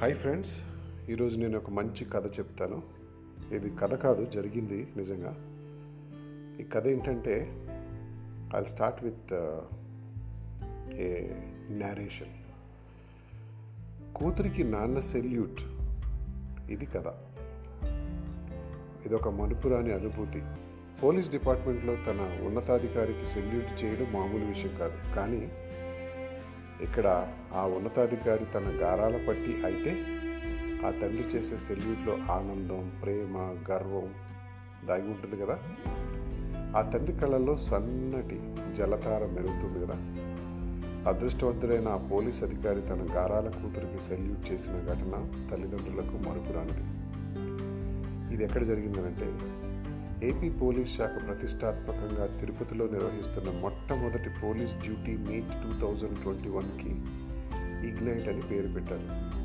Hi friends ఈరోజు నేను ఒక మంచి కథ చెప్తాను. ఇది కథ కాదు జరిగింది నిజంగా. ఈ కథ ఏంటంటే I start with a narration కూతురికి నాన్న సెల్యూట్. ఇది కథ. ఇదొక మనుపురాని అనుభూతి. పోలీస్ డిపార్ట్మెంట్లో తన ఉన్నతాధికారికి సెల్యూట్ చేయడం మామూలు విషయం కాదు. కానీ ఇక్కడ ఆ ఉన్నతాధికారి తన గారాల పట్టి అయితే ఆ తండ్రి చేసే సెల్యూట్లో ఆనందం ప్రేమ గర్వం దాగి ఉంటుంది కదా. ఆ తండ్రి కళ్ళల్లో సన్నటి జలతార మెరుగుతుంది కదా. అదృష్టవంతుడైన ఆ పోలీస్ అధికారి తన గారాల కూతురికి సెల్యూట్ చేసిన ఘటన తల్లిదండ్రులకు మరుపురానిది ఇది ఎక్కడ జరిగిందనంటే ఏపీ పోలీస్ శాఖ ప్రతిష్టాత్మకంగా తిరుపతిలో నిర్వహిస్తున్న మొట్టమొదటి police duty meet two thousand twenty వన్కి ఇగ్నైట్ అని పేరు పెట్టారు.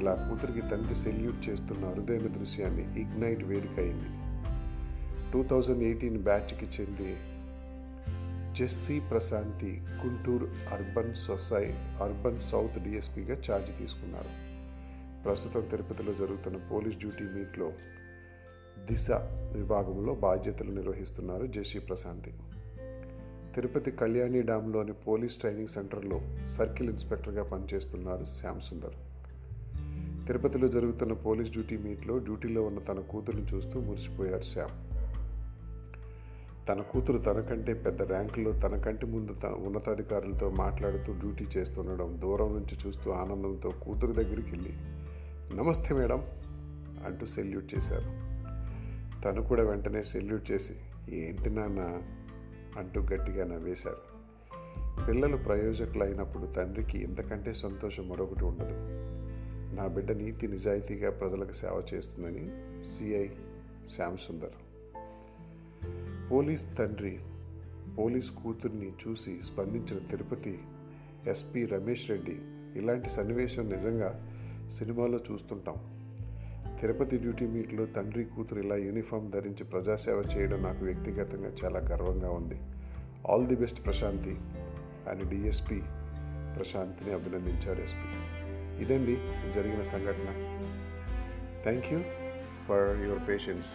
ఇలా కూతురికి తండ్రి సెల్యూట్ చేస్తున్న అరుదైన దృశ్యాన్ని ఇగ్నైట్ వేదిక అయింది. టూ థౌజండ్ ఎయిటీన్ బ్యాచ్కి చెంది జెస్సీ ప్రశాంతి గుంటూరు అర్బన్ సొసై అర్బన్ సౌత్ డిఎస్పీగా ఛార్జ్ తీసుకున్నారు. ప్రస్తుతం తిరుపతిలో జరుగుతున్న పోలీస్ డ్యూటీ మీట్లో దిశ విభాగంలో బాధ్యతలు నిర్వహిస్తున్నారు జేసీ ప్రశాంతి. తిరుపతి కళ్యాణి డ్యాంలోని పోలీస్ ట్రైనింగ్ సెంటర్లో సర్కిల్ ఇన్స్పెక్టర్గా పనిచేస్తున్నారు శ్యామ్ సుందర్. తిరుపతిలో జరుగుతున్న పోలీస్ డ్యూటీ మీట్లో డ్యూటీలో ఉన్న తన కూతురుని చూస్తూ మురిసిపోయారు శ్యామ్. తన కూతురు తనకంటే పెద్ద ర్యాంకులో తనకంటే ముందు తన ఉన్నతాధికారులతో మాట్లాడుతూ డ్యూటీ చేస్తుండడం దూరం నుంచి చూస్తూ ఆనందంతో కూతురు దగ్గరికి వెళ్ళి నమస్తే మేడం అంటూ సెల్యూట్ చేశారు. తను కూడా వెంటనే సెల్యూట్ చేసి ఏంటి నాన్న? అంటూ గట్టిగా నవ్వేశారు. పిల్లలు ప్రయోజకులు అయినప్పుడు తండ్రికి ఇంతకంటే సంతోషం మరొకటి ఉండదు. నా బిడ్డ నీతి నిజాయితీగా ప్రజలకు సేవ చేస్తుందని సిఐ శ్యామ్ సుందర్ పోలీస్ తండ్రి పోలీస్ కూతుర్ని చూసి స్పందించిన తిరుపతి ఎస్పి రమేష్ రెడ్డి ఇలాంటి సన్నివేశం నిజంగా సినిమాలో చూస్తుంటాం. తిరుపతి డ్యూటీ మీట్లో తండ్రి కూతురు ఇలా యూనిఫామ్ ధరించి ప్రజాసేవ చేయడం నాకు వ్యక్తిగతంగా చాలా గర్వంగా ఉంది. ఆల్ ది బెస్ట్ ప్రశాంతి అని డిఎస్పి ప్రశాంత్ని అభినందించారు ఎస్పి. ఇదండి జరిగిన సంఘటన. Thank you for your patience.